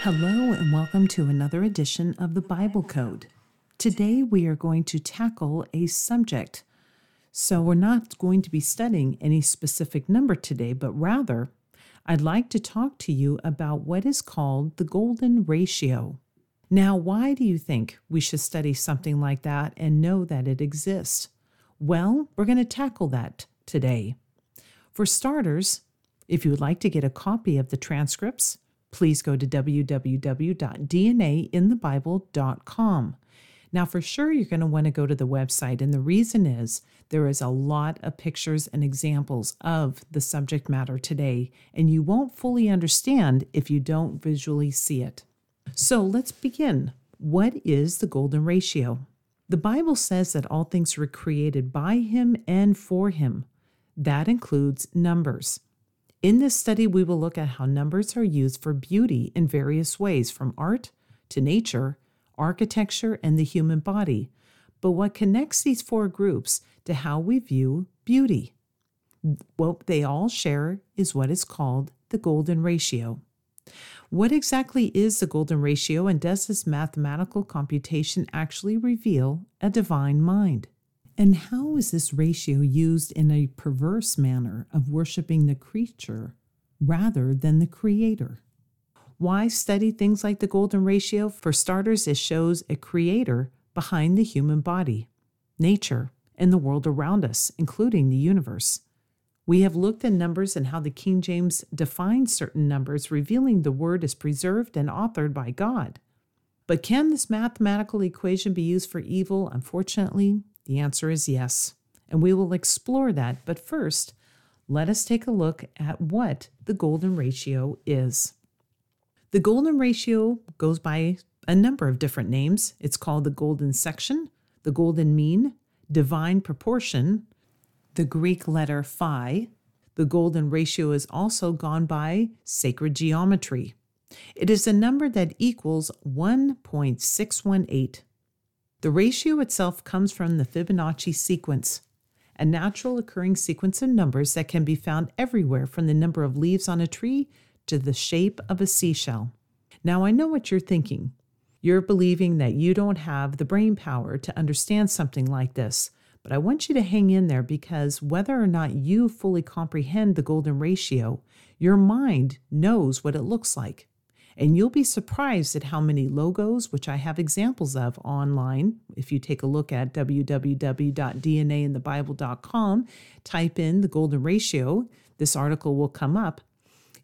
Hello, and welcome to another edition of the Bible Code. Today we are going to tackle a subject. So, we're not going to be studying any specific number today, but rather, I'd like to talk to you about what is called the golden ratio. Now, why do you think we should study something like that and know that it exists? Well, we're going to tackle that today. For starters, if you would like to get a copy of the transcripts, please go to www.dnainthebible.com. Now, for sure, you're going to want to go to the website, and the reason is there is a lot of pictures and examples of the subject matter today, and you won't fully understand if you don't visually see it. So let's begin. What is the golden ratio? The Bible says that all things were created by Him and for Him. That includes numbers. In this study, we will look at how numbers are used for beauty in various ways, from art to nature, architecture, and the human body. But what connects these four groups to how we view beauty? What they all share is what is called the golden ratio. What exactly is the golden ratio, and does this mathematical computation actually reveal a divine mind? And how is this ratio used in a perverse manner of worshiping the creature rather than the creator? Why study things like the golden ratio? For starters, it shows a creator behind the human body, nature, and the world around us, including the universe. We have looked at numbers and how the King James defines certain numbers, revealing the word is preserved and authored by God. But can this mathematical equation be used for evil? Unfortunately, the answer is yes, and we will explore that. But first, let us take a look at what the golden ratio is. The golden ratio goes by a number of different names. It's called the golden section, the golden mean, divine proportion, the Greek letter phi. The golden ratio is also gone by sacred geometry. It is a number that equals 1.618. The ratio itself comes from the Fibonacci sequence, a natural occurring sequence of numbers that can be found everywhere from the number of leaves on a tree to the shape of a seashell. Now, I know what you're thinking. You're believing that you don't have the brain power to understand something like this, but I want you to hang in there because whether or not you fully comprehend the golden ratio, your mind knows what it looks like. And you'll be surprised at how many logos, which I have examples of online. If you take a look at www.dnainthebible.com, type in the golden ratio, this article will come up.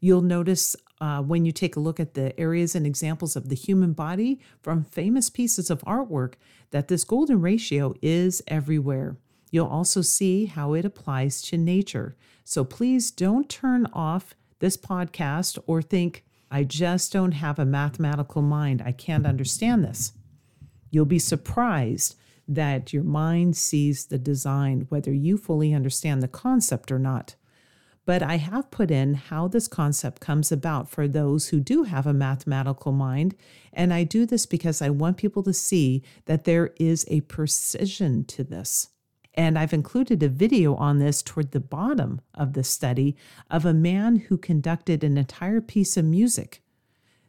You'll notice uh, when you take a look at the areas and examples of the human body from famous pieces of artwork that this golden ratio is everywhere. You'll also see how it applies to nature. So please don't turn off this podcast or think, I just don't have a mathematical mind. I can't understand this. You'll be surprised that your mind sees the design, whether you fully understand the concept or not. But I have put in how this concept comes about for those who do have a mathematical mind. And I do this because I want people to see that there is a precision to this. And I've included a video on this toward the bottom of the study of a man who conducted an entire piece of music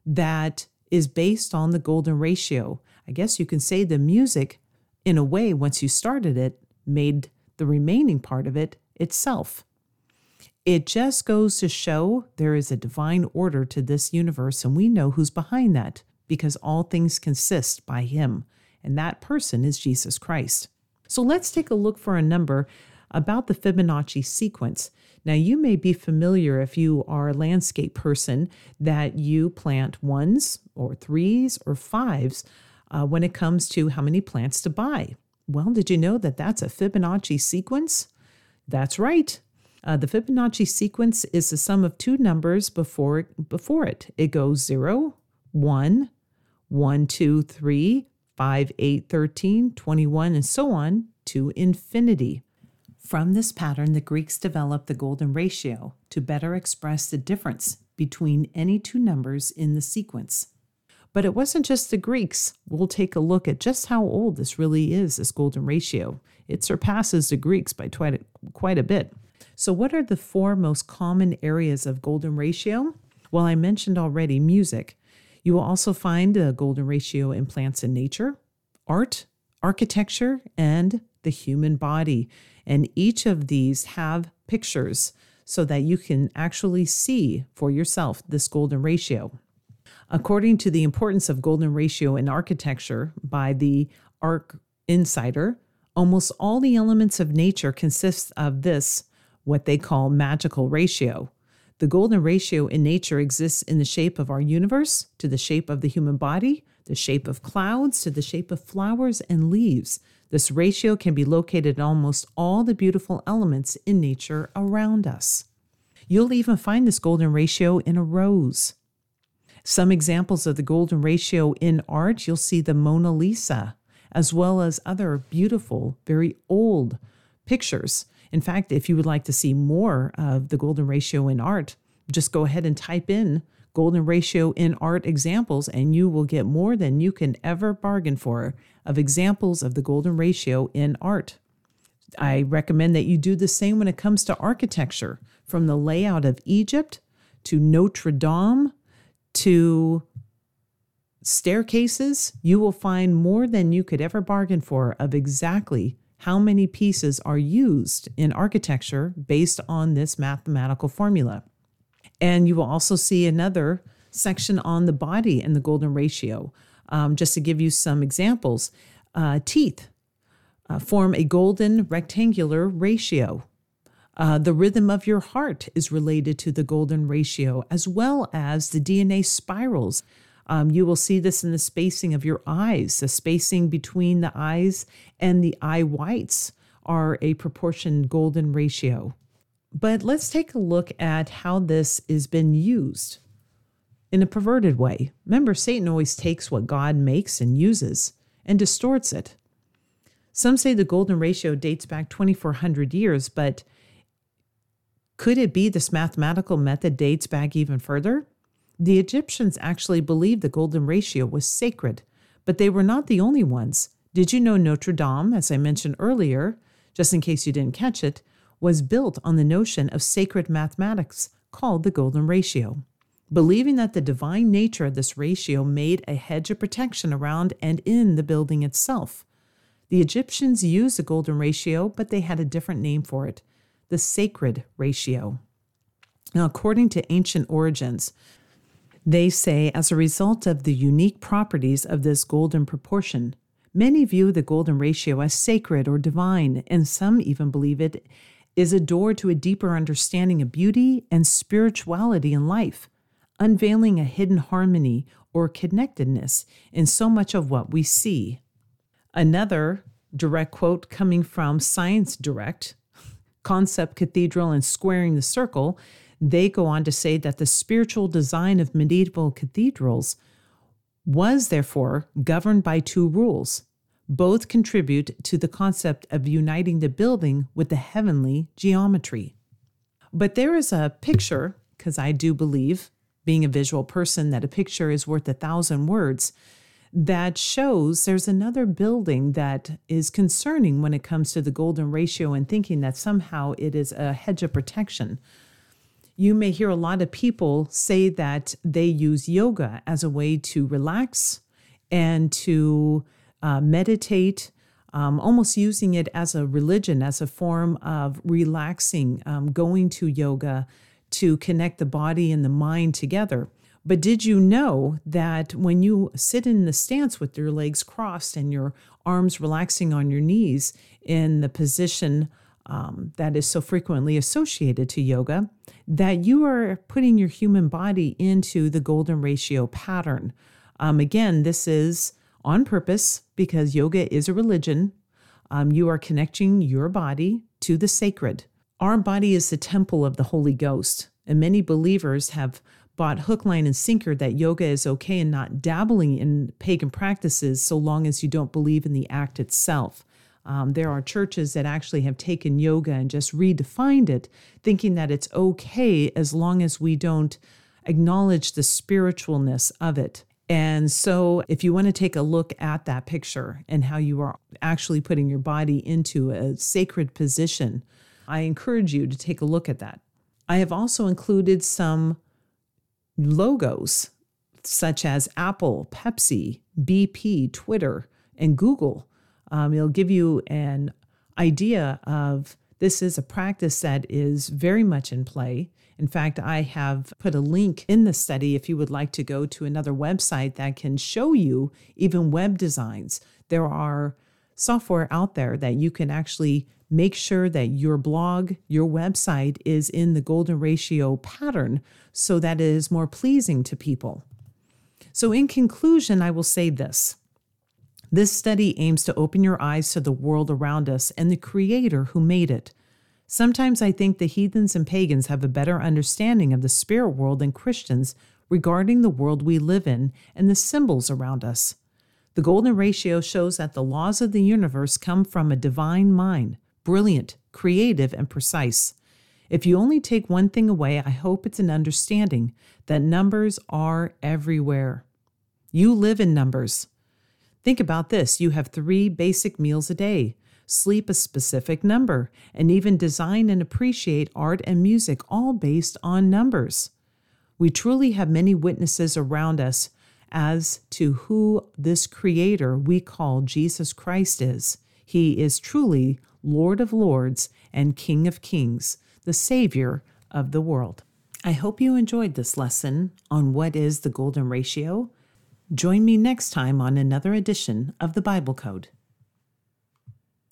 that is based on the golden ratio. I guess you can say the music, in a way, once you started it, made the remaining part of it itself. It just goes to show there is a divine order to this universe, and we know who's behind that because all things consist by Him, and that person is Jesus Christ. So let's take a look for a number about the Fibonacci sequence. Now, you may be familiar if you are a landscape person that you plant ones or threes or fives uh, when it comes to how many plants to buy. Well, did you know that that's a Fibonacci sequence? That's right. Uh, the Fibonacci sequence is the sum of two numbers before, before it. It goes 0, 1, 1, 2, 3, 5, 8, 13, 21, and so on to infinity. From this pattern, the Greeks developed the golden ratio to better express the difference between any two numbers in the sequence. But it wasn't just the Greeks. We'll take a look at just how old this really is, this golden ratio. It surpasses the Greeks by quite a, quite a bit. So, what are the four most common areas of golden ratio? Well, I mentioned already music. You will also find a golden ratio in plants and nature, art, architecture, and the human body. And each of these have pictures so that you can actually see for yourself this golden ratio. According to the importance of golden ratio in architecture by the Arc Insider, almost all the elements of nature consist of this, what they call magical ratio. The golden ratio in nature exists in the shape of our universe, to the shape of the human body, the shape of clouds, to the shape of flowers and leaves. This ratio can be located in almost all the beautiful elements in nature around us. You'll even find this golden ratio in a rose. Some examples of the golden ratio in art, you'll see the Mona Lisa, as well as other beautiful, very old pictures. In fact, if you would like to see more of the golden ratio in art, just go ahead and type in golden ratio in art examples, and you will get more than you can ever bargain for of examples of the golden ratio in art. I recommend that you do the same when it comes to architecture, from the layout of Egypt to Notre Dame to staircases. You will find more than you could ever bargain for of exactly how many pieces are used in architecture based on this mathematical formula. And you will also see another section on the body and the golden ratio. Um, just to give you some examples, uh, teeth uh, form a golden rectangular ratio. Uh, the rhythm of your heart is related to the golden ratio, as well as the DNA spirals. Um, you will see this in the spacing of your eyes. The spacing between the eyes and the eye whites are a proportion golden ratio. But let's take a look at how this has been used in a perverted way. Remember, Satan always takes what God makes and uses and distorts it. Some say the golden ratio dates back 2,400 years, but could it be this mathematical method dates back even further? The Egyptians actually believed the golden ratio was sacred, but they were not the only ones. Did you know Notre Dame, as I mentioned earlier, just in case you didn't catch it, was built on the notion of sacred mathematics called the golden ratio. Believing that the divine nature of this ratio made a hedge of protection around and in the building itself. The Egyptians used the golden ratio, but they had a different name for it the sacred ratio. Now, according to ancient origins, they say as a result of the unique properties of this golden proportion, many view the golden ratio as sacred or divine, and some even believe it is a door to a deeper understanding of beauty and spirituality in life, unveiling a hidden harmony or connectedness in so much of what we see. Another direct quote coming from Science Direct, Concept Cathedral and Squaring the Circle, they go on to say that the spiritual design of medieval cathedrals was therefore governed by two rules both contribute to the concept of uniting the building with the heavenly geometry. But there is a picture, because I do believe, being a visual person, that a picture is worth a thousand words, that shows there's another building that is concerning when it comes to the golden ratio and thinking that somehow it is a hedge of protection. You may hear a lot of people say that they use yoga as a way to relax and to uh, meditate, um, almost using it as a religion, as a form of relaxing, um, going to yoga to connect the body and the mind together. But did you know that when you sit in the stance with your legs crossed and your arms relaxing on your knees in the position um, that is so frequently associated to yoga, that you are putting your human body into the golden ratio pattern? Um, again, this is on purpose because yoga is a religion. Um, you are connecting your body to the sacred. Our body is the temple of the Holy Ghost, and many believers have bought hook, line, and sinker that yoga is okay and not dabbling in pagan practices so long as you don't believe in the act itself. Um, there are churches that actually have taken yoga and just redefined it, thinking that it's okay as long as we don't acknowledge the spiritualness of it. And so, if you want to take a look at that picture and how you are actually putting your body into a sacred position, I encourage you to take a look at that. I have also included some logos such as Apple, Pepsi, BP, Twitter, and Google. Um, it'll give you an idea of this is a practice that is very much in play. In fact, I have put a link in the study if you would like to go to another website that can show you even web designs. There are software out there that you can actually make sure that your blog, your website is in the golden ratio pattern so that it is more pleasing to people. So, in conclusion, I will say this. This study aims to open your eyes to the world around us and the Creator who made it. Sometimes I think the heathens and pagans have a better understanding of the spirit world than Christians regarding the world we live in and the symbols around us. The golden ratio shows that the laws of the universe come from a divine mind, brilliant, creative, and precise. If you only take one thing away, I hope it's an understanding that numbers are everywhere. You live in numbers. Think about this you have three basic meals a day, sleep a specific number, and even design and appreciate art and music, all based on numbers. We truly have many witnesses around us as to who this creator we call Jesus Christ is. He is truly Lord of Lords and King of Kings, the Savior of the world. I hope you enjoyed this lesson on what is the golden ratio. Join me next time on another edition of the Bible Code.